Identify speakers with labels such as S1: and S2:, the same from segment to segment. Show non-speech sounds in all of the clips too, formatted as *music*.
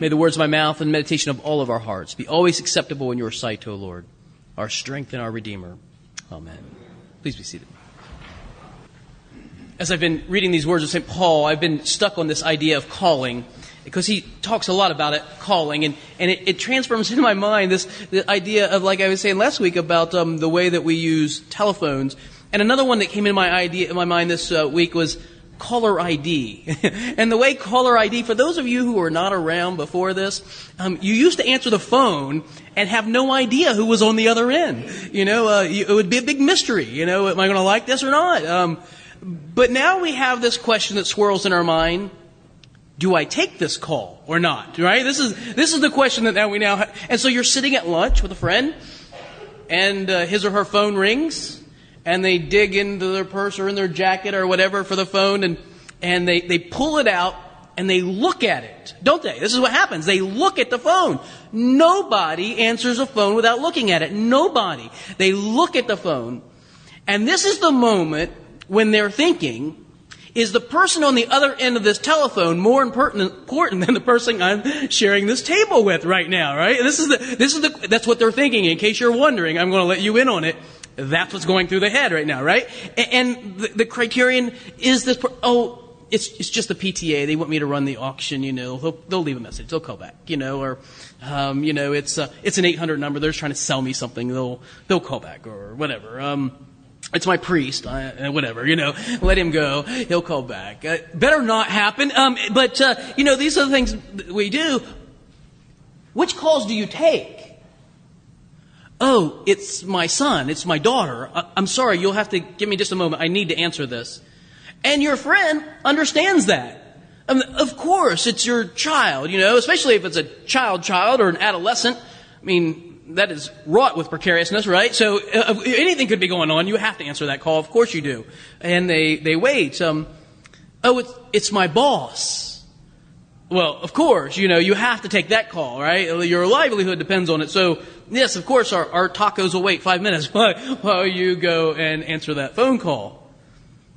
S1: May the words of my mouth and meditation of all of our hearts be always acceptable in your sight, O Lord, our strength and our Redeemer. Amen. Please be seated. As I've been reading these words of St. Paul, I've been stuck on this idea of calling because he talks a lot about it, calling, and, and it, it transforms *laughs* into my mind this the idea of, like I was saying last week, about um, the way that we use telephones. And another one that came in my idea in my mind this uh, week was caller ID. *laughs* and the way caller ID, for those of you who were not around before this, um, you used to answer the phone and have no idea who was on the other end. You know, uh, you, it would be a big mystery. You know, am I going to like this or not? Um, but now we have this question that swirls in our mind do I take this call or not? Right? This is, this is the question that now we now have. And so you're sitting at lunch with a friend and uh, his or her phone rings and they dig into their purse or in their jacket or whatever for the phone and, and they, they pull it out and they look at it. Don't they? This is what happens. They look at the phone. Nobody answers a phone without looking at it. Nobody. They look at the phone and this is the moment when they're thinking, is the person on the other end of this telephone more important than the person I'm sharing this table with right now, right? This is the, this is the, that's what they're thinking. In case you're wondering, I'm going to let you in on it. That's what's going through the head right now, right? And the, criterion is this, oh, it's, it's just the PTA. They want me to run the auction, you know. They'll, they'll leave a message. They'll call back, you know, or, um, you know, it's, uh, it's an 800 number. They're trying to sell me something. They'll, they'll call back or whatever. Um, it's my priest, I, whatever, you know, *laughs* let him go. He'll call back. Uh, better not happen. Um, but, uh, you know, these are the things we do. Which calls do you take? Oh, it's my son. It's my daughter. I, I'm sorry. You'll have to give me just a moment. I need to answer this. And your friend understands that. Um, of course, it's your child, you know, especially if it's a child child or an adolescent. I mean, that is wrought with precariousness, right? So uh, anything could be going on. You have to answer that call. Of course you do. And they, they wait. Um, oh, it's, it's my boss. Well, of course, you know, you have to take that call, right? Your livelihood depends on it. So, yes, of course, our, our tacos will wait five minutes *laughs* while, you go and answer that phone call.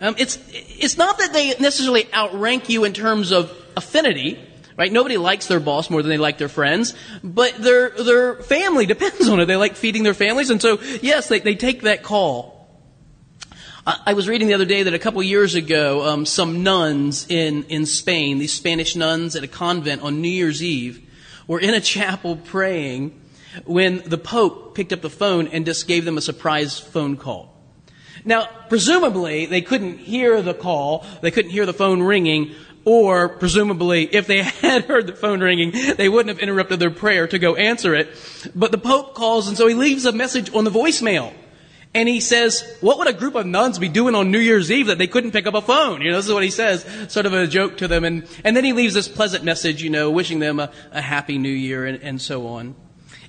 S1: Um, it's, it's not that they necessarily outrank you in terms of affinity right? Nobody likes their boss more than they like their friends, but their, their family *laughs* depends on it. They like feeding their families, and so, yes, they, they take that call. I, I was reading the other day that a couple years ago, um, some nuns in, in Spain, these Spanish nuns at a convent on New Year's Eve, were in a chapel praying when the Pope picked up the phone and just gave them a surprise phone call. Now, presumably, they couldn't hear the call, they couldn't hear the phone ringing, or presumably, if they *laughs* had heard the phone ringing, they wouldn't have interrupted their prayer to go answer it. But the Pope calls and so he leaves a message on the voicemail. And he says, what would a group of nuns be doing on New Year's Eve that they couldn't pick up a phone? You know, this is what he says, sort of a joke to them. And, and then he leaves this pleasant message, you know, wishing them a, a happy new year and, and so on.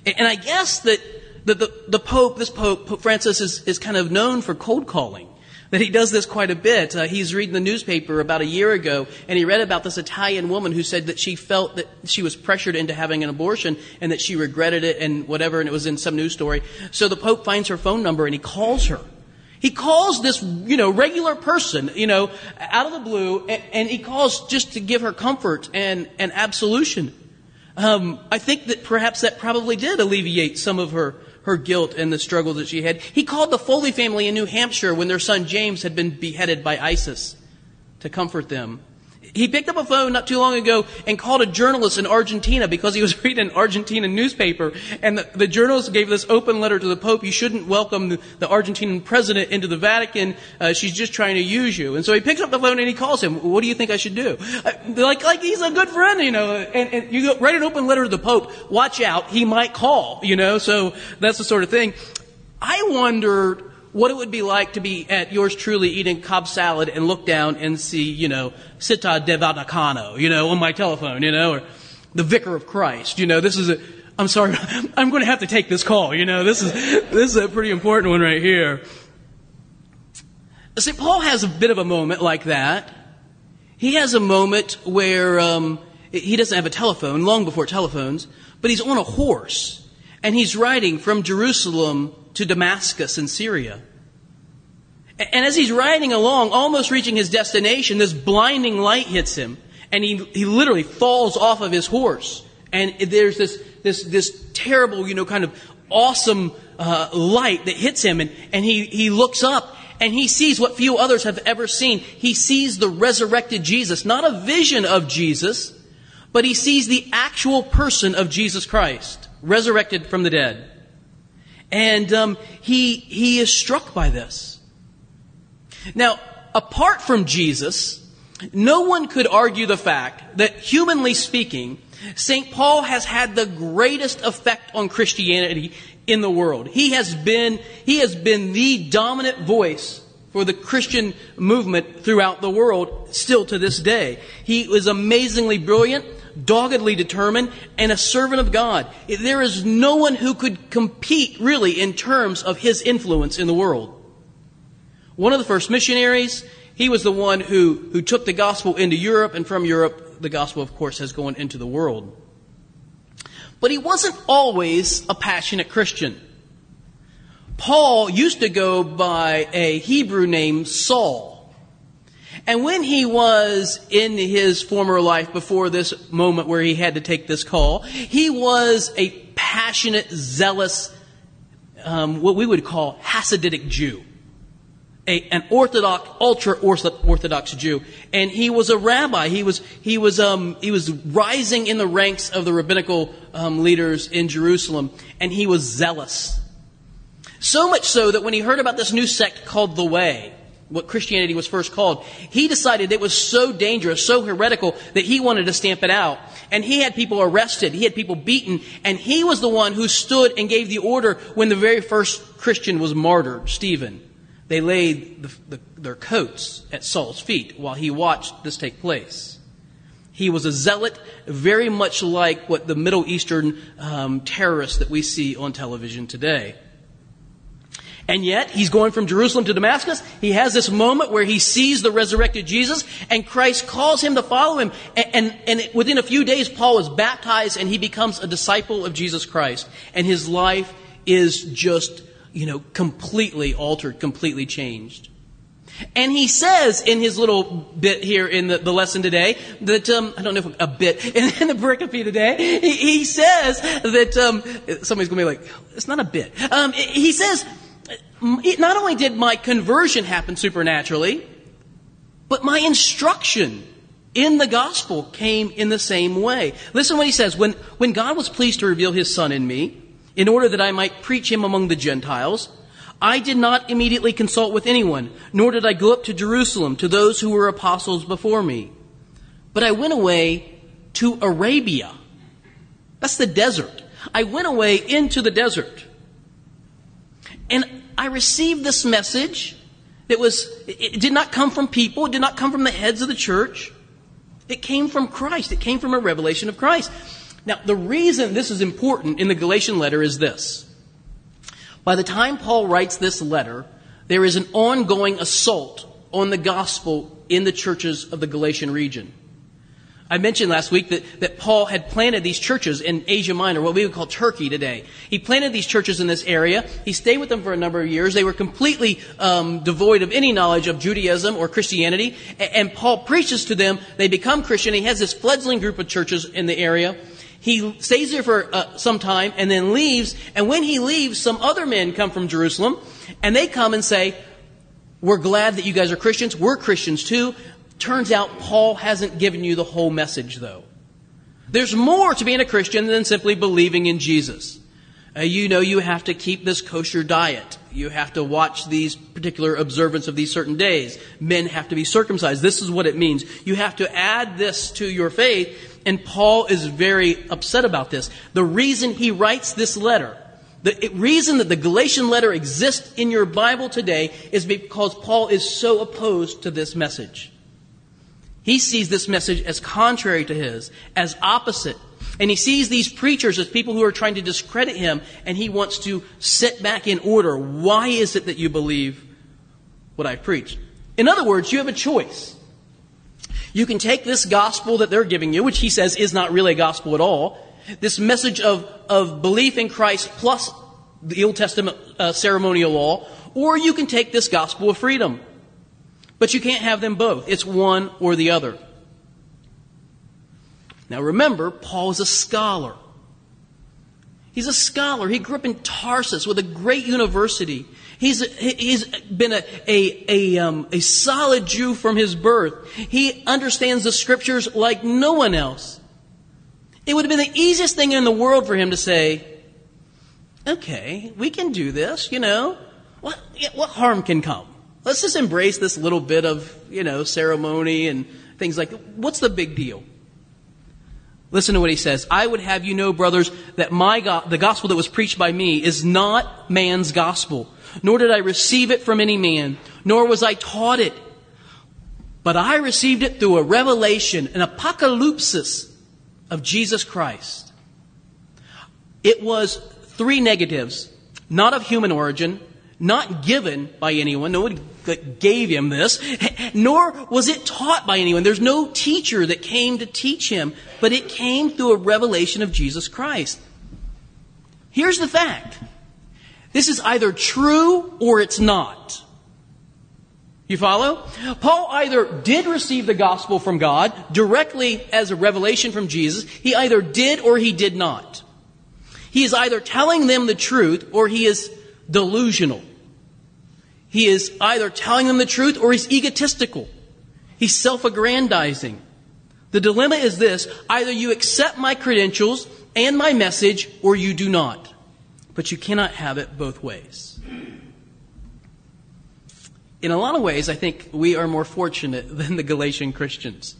S1: And, I guess that the, the, the Pope, this Pope, Pope Francis is, is kind of known for cold calling that he does this quite a bit. Uh, he's reading the newspaper about a year ago, and he read about this Italian woman who said that she felt that she was pressured into having an abortion and that she regretted it and whatever, and it was in some news story. So the Pope finds her phone number and he calls her. He calls this, you know, regular person, you know, out of the blue, and, and he calls just to give her comfort and, and absolution. Um, I think that perhaps that probably did alleviate some of her her guilt and the struggle that she had. He called the Foley family in New Hampshire when their son James had been beheaded by ISIS to comfort them. He picked up a phone not too long ago and called a journalist in Argentina because he was *laughs* reading an Argentine newspaper. And the, the journalist gave this open letter to the Pope. You shouldn't welcome the, the Argentinian president into the Vatican. Uh, she's just trying to use you. And so he picks up the phone and he calls him. What do you think I should do? Uh, like, like he's a good friend, you know. And, and you go, write an open letter to the Pope. Watch out. He might call, you know. So that's the sort of thing. I wondered what it would be like to be at yours truly eating Cobb salad and look down and see, you know, Città del Vaticano, you know, on my telephone, you know, or the Vicar of Christ. You know, this is a, I'm sorry, *laughs* I'm going to have to take this call, you know, this is, this is a pretty important one right here. St. Paul has a bit of a moment like that. He has a moment where um, he doesn't have a telephone, long before telephones, but he's on a horse and he's riding from Jerusalem to Damascus in Syria. And as he's riding along, almost reaching his destination, this blinding light hits him, and he, he literally falls off of his horse And there's this, this, this terrible, you know, kind of awesome uh, light that hits him, and, and he, he looks up and he sees what few others have ever seen. He sees the resurrected Jesus, not a vision of Jesus, but he sees the actual person of Jesus Christ, resurrected from the dead. And um, he, he is struck by this. Now, apart from Jesus, no one could argue the fact that, humanly speaking, St. Paul has had the greatest effect on Christianity in the world. He has been, he has been the dominant voice for the Christian movement throughout the world still to this day. He was amazingly brilliant, doggedly determined, and a servant of God. There is no one who could compete really in terms of his influence in the world. One of the first missionaries, he was the one who, who took the gospel into Europe, and from Europe, the gospel, of course, has gone into the world. But he wasn't always a passionate Christian. Paul used to go by a Hebrew name Saul. And when he was in his former life before this moment where he had to take this call, he was a passionate, zealous, um, what we would call Hasidic Jew a, an Orthodox, ultra Orthodox Jew, and he was a rabbi. He was he was um, he was rising in the ranks of the rabbinical um, leaders in Jerusalem, and he was zealous. So much so that when he heard about this new sect called the Way, what Christianity was first called, he decided it was so dangerous, so heretical, that he wanted to stamp it out. And he had people arrested, he had people beaten, and he was the one who stood and gave the order when the very first Christian was martyred, Stephen. They laid the, the, their coats at Saul's feet while he watched this take place. He was a zealot, very much like what the Middle Eastern um, terrorists that we see on television today. And yet, he's going from Jerusalem to Damascus. He has this moment where he sees the resurrected Jesus, and Christ calls him to follow him. And, and, and, within a few days, Paul is baptized, and he becomes a disciple of Jesus Christ. And his life is just you know, completely altered, completely changed. And he says in his little bit here in the, the lesson today that, um, I don't know if a bit, *laughs* in, in the pericope today, he, he says that, um, somebody's going to be like, it's not a bit. Um, he says, it, not only did my conversion happen supernaturally, but my instruction in the gospel came in the same way. Listen what he says. When, when God was pleased to reveal his son in me, in order that I might preach him among the Gentiles, I did not immediately consult with anyone, nor did I go up to Jerusalem to those who were apostles before me. But I went away to Arabia. That's the desert. I went away into the desert. And I received this message that was, it did not come from people, it did not come from the heads of the church. It came from Christ. It came from a revelation of Christ. Now, the reason this is important in the Galatian letter is this. By the time Paul writes this letter, there is an ongoing assault on the gospel in the churches of the Galatian region. I mentioned last week that, that Paul had planted these churches in Asia Minor, what we would call Turkey today. He planted these churches in this area. He stayed with them for a number of years. They were completely um, devoid of any knowledge of Judaism or Christianity. And, Paul preaches to them. They become Christian. He has this fledgling group of churches in the area. He stays there for uh, some time and then leaves. And when he leaves, some other men come from Jerusalem and they come and say, We're glad that you guys are Christians. We're Christians too. Turns out Paul hasn't given you the whole message, though. There's more to being a Christian than simply believing in Jesus. Uh, you know you have to keep this kosher diet. You have to watch these particular observance of these certain days. Men have to be circumcised. This is what it means. You have to add this to your faith and Paul is very upset about this. The reason he writes this letter, the reason that the Galatian letter exists in your Bible today is because Paul is so opposed to this message. He sees this message as contrary to his, as opposite. And he sees these preachers as people who are trying to discredit him, and he wants to set back in order. Why is it that you believe what I preach? In other words, you have a choice. You can take this gospel that they're giving you, which he says is not really a gospel at all, this message of, of belief in Christ plus the Old Testament uh, ceremonial law, or you can take this gospel of freedom. But you can't have them both. It's one or the other. Now remember, Paul is a scholar. He's a scholar. He grew up in Tarsus with a great university. He's, he's been a, a, a, um, a solid Jew from his birth. He understands the scriptures like no one else. It would have been the easiest thing in the world for him to say, okay, we can do this, you know. What, what harm can come? Let's just embrace this little bit of, you know, ceremony and things like, what's the big deal? Listen to what he says. I would have you know, brothers, that my the gospel that was preached by me is not man's gospel, nor did I receive it from any man, nor was I taught it. But I received it through a revelation, an apocalypsis of Jesus Christ. It was three negatives, not of human origin, not given by anyone. No one gave him this, nor was it taught by anyone. There's no teacher that came to teach him, but it came through a revelation of Jesus Christ. Here's the fact. This is either true or it's not. You follow? Paul either did receive the gospel from God directly as a revelation from Jesus. He either did or he did not. He is either telling them the truth or he is delusional. He is either telling them the truth or he's egotistical. He's self-aggrandizing. The dilemma is this, either you accept my credentials and my message or you do not. But you cannot have it both ways. In a lot of ways, I think we are more fortunate *laughs* than the Galatian Christians.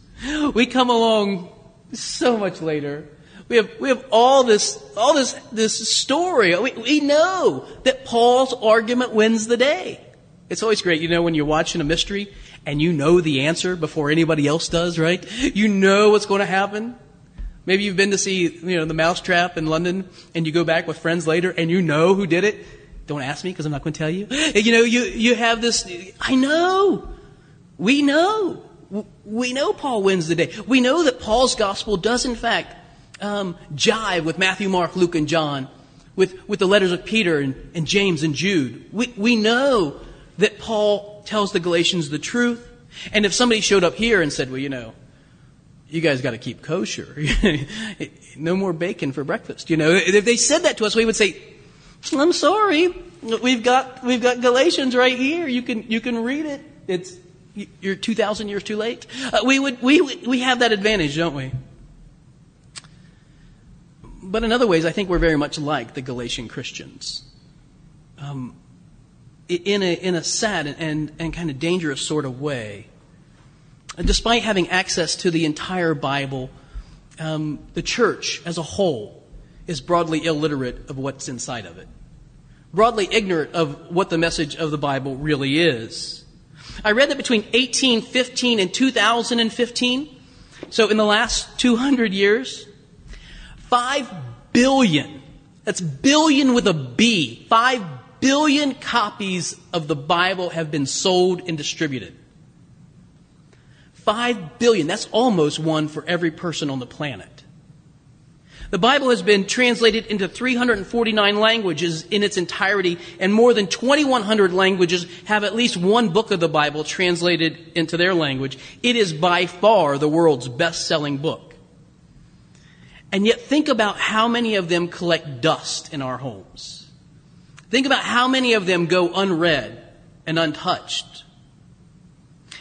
S1: We come along so much later. We have, we have all this, all this, this story. We, we know that Paul's argument wins the day. It's always great, you know, when you're watching a mystery and you know the answer before anybody else does, right? You know what's going to happen. Maybe you've been to see, you know, the mousetrap in London and you go back with friends later and you know who did it. Don't ask me because I'm not going to tell you. You know, you, you have this, I know. We know. We know Paul wins the day. We know that Paul's gospel does in fact um, jive with Matthew, Mark, Luke, and John, with, with the letters of Peter and, and James and Jude. We, we know that Paul tells the Galatians the truth. And if somebody showed up here and said, well, you know, you guys got to keep kosher. *laughs* no more bacon for breakfast. You know, if they said that to us, we would say, I'm sorry. We've got, we've got Galatians right here. You can, you can read it. It's, you're 2,000 years too late. Uh, we would, we, we have that advantage, don't we? But in other ways, I think we're very much like the Galatian Christians. Um, in a, in a sad and, and kind of dangerous sort of way. Despite having access to the entire Bible, um, the church as a whole is broadly illiterate of what's inside of it, broadly ignorant of what the message of the Bible really is. I read that between 1815 and 2015, so in the last 200 years, 5 billion, that's billion with a B, 5 billion copies of the Bible have been sold and distributed. Five billion. That's almost one for every person on the planet. The Bible has been translated into 349 languages in its entirety, and more than 2,100 languages have at least one book of the Bible translated into their language. It is by far the world's best selling book. And yet think about how many of them collect dust in our homes. Think about how many of them go unread and untouched.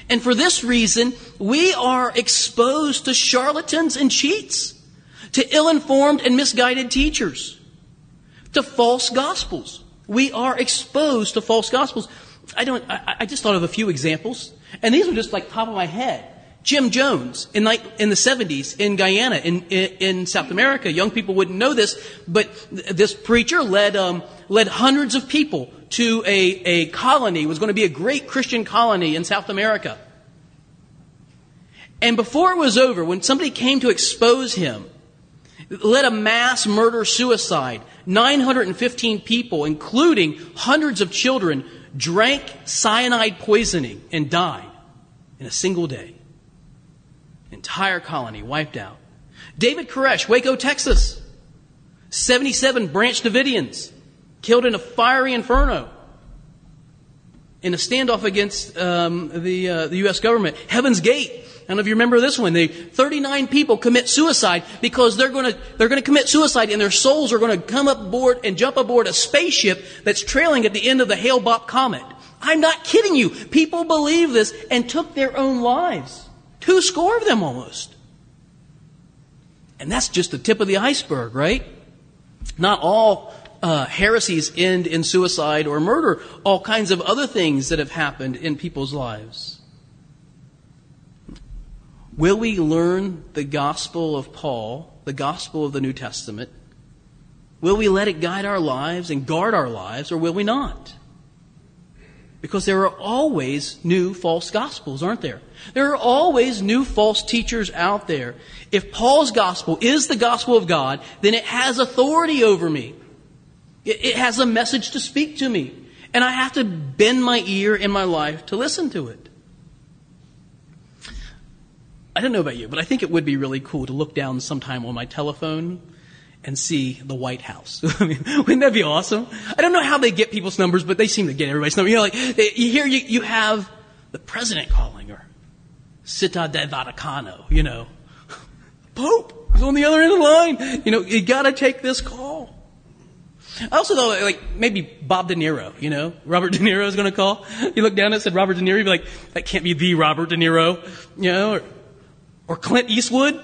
S1: And for this reason, we are exposed to charlatans and cheats, to ill-informed and misguided teachers, to false gospels. We are exposed to false gospels. I don't, I, I just thought of a few examples, and these were just like top of my head. Jim Jones in, the 70s in Guyana, in, in, South America. Young people wouldn't know this, but this preacher led, um, led hundreds of people to a, a colony. It was going to be a great Christian colony in South America. And before it was over, when somebody came to expose him, led a mass murder suicide. 915 people, including hundreds of children, drank cyanide poisoning and died in a single day. Entire colony wiped out. David Koresh, Waco, Texas. 77 Branch Davidians killed in a fiery inferno. in a standoff against um, the, uh, the U.S. government. Heaven's Gate. I don't know if you remember this one. They, 39 people commit suicide because they're going to they're going to commit suicide and their souls are going to come up aboard and jump aboard a spaceship that's trailing at the end of the Hale-Bopp comet. I'm not kidding you. People believe this and took their own lives. Two score of them almost. And that's just the tip of the iceberg, right? Not all uh, heresies end in suicide or murder, all kinds of other things that have happened in people's lives. Will we learn the gospel of Paul, the gospel of the New Testament? Will we let it guide our lives and guard our lives, or will we not? Because there are always new false gospels, aren't there? There are always new false teachers out there. If Paul's gospel is the gospel of God, then it has authority over me. It, has a message to speak to me. And I have to bend my ear in my life to listen to it. I don't know about you, but I think it would be really cool to look down sometime on my telephone and see the White House. *laughs* I mean, wouldn't that be awesome? I don't know how they get people's numbers, but they seem to get everybody's number. You know, like, you hear you, you have the president calling or Città del Vaticano, you know. *laughs* Pope is on the other end of the line. You know, you gotta take this call. I also thought, like, maybe Bob De Niro, you know? Robert De Niro is gonna call. You look down and said Robert De Niro, you'd be like, that can't be the Robert De Niro, you know? Or, or Clint Eastwood.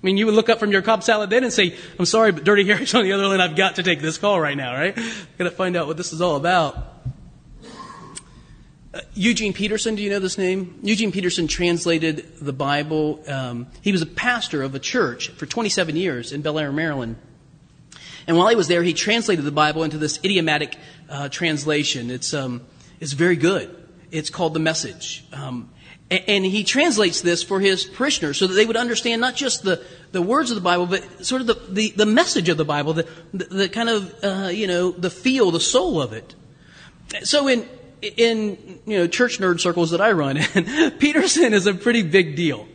S1: I mean, you would look up from your Cobb salad then and say, I'm sorry, but Dirty *laughs* Harry's on the other line. I've got to take this call right now, right? I've Gotta find out what this is all about. Uh, Eugene Peterson, do you know this name? Eugene Peterson translated the Bible. Um, he was a pastor of a church for 27 years in Bel Air, Maryland. And while he was there, he translated the Bible into this idiomatic uh, translation. It's, um, it's very good. It's called The Message. Um, and, he translates this for his parishioners so that they would understand not just the, the words of the Bible, but sort of the, the, the message of the Bible, the, the, the kind of, uh, you know, the feel, the soul of it. So in, in you know church nerd circles that I run *laughs* Peterson is a pretty big deal.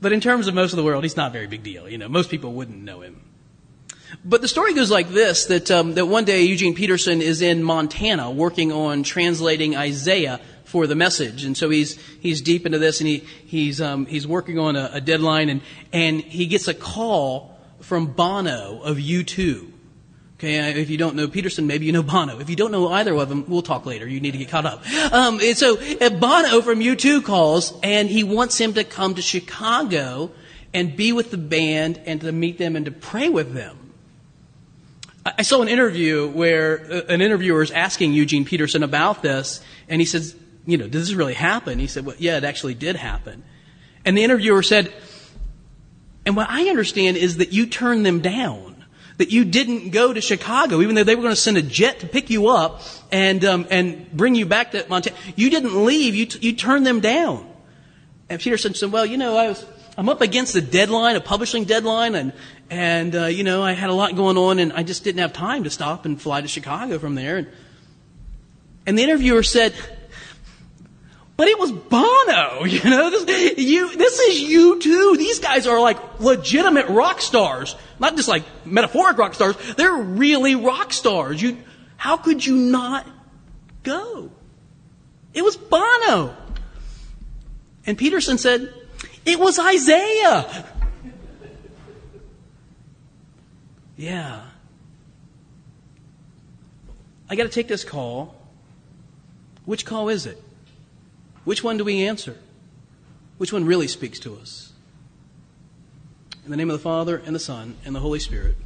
S1: But in terms of most of the world, he's not a very big deal. You know, most people wouldn't know him. But the story goes like this: that um, that one day Eugene Peterson is in Montana working on translating Isaiah for the message, and so he's he's deep into this, and he he's um, he's working on a, a deadline, and and he gets a call from Bono of U2 Okay, uh, if you don't know Peterson, maybe you know Bono. If you don't know either of them, we'll talk later. You need to get caught up. Um, and so uh, Bono from U2 calls, and he wants him to come to Chicago and be with the band and to meet them and to pray with them. I saw an interview where uh, an interviewer is asking Eugene Peterson about this, and he says, you know, did this really happen? He said, well, yeah, it actually did happen. And the interviewer said, and what I understand is that you turned them down that you didn't go to Chicago, even though they were going to send a jet to pick you up and um, and bring you back to Montana. You didn't leave. You t- you turned them down. And Peterson said, "Well, you know, I was I'm up against a deadline, a publishing deadline, and and uh, you know, I had a lot going on, and I just didn't have time to stop and fly to Chicago from there." And, and the interviewer said, but it was Bono, *laughs* you know. This, you, this is U2. These guys are like legitimate rock stars, not just like metaphoric rock stars. They're really rock stars. You, how could you not go? It was Bono. And Peterson said, it was Isaiah. *laughs* Yeah. I got to take this call. Which call is it? Which one do we answer? Which one really speaks to us? In the name of the Father, and the Son, and the Holy Spirit.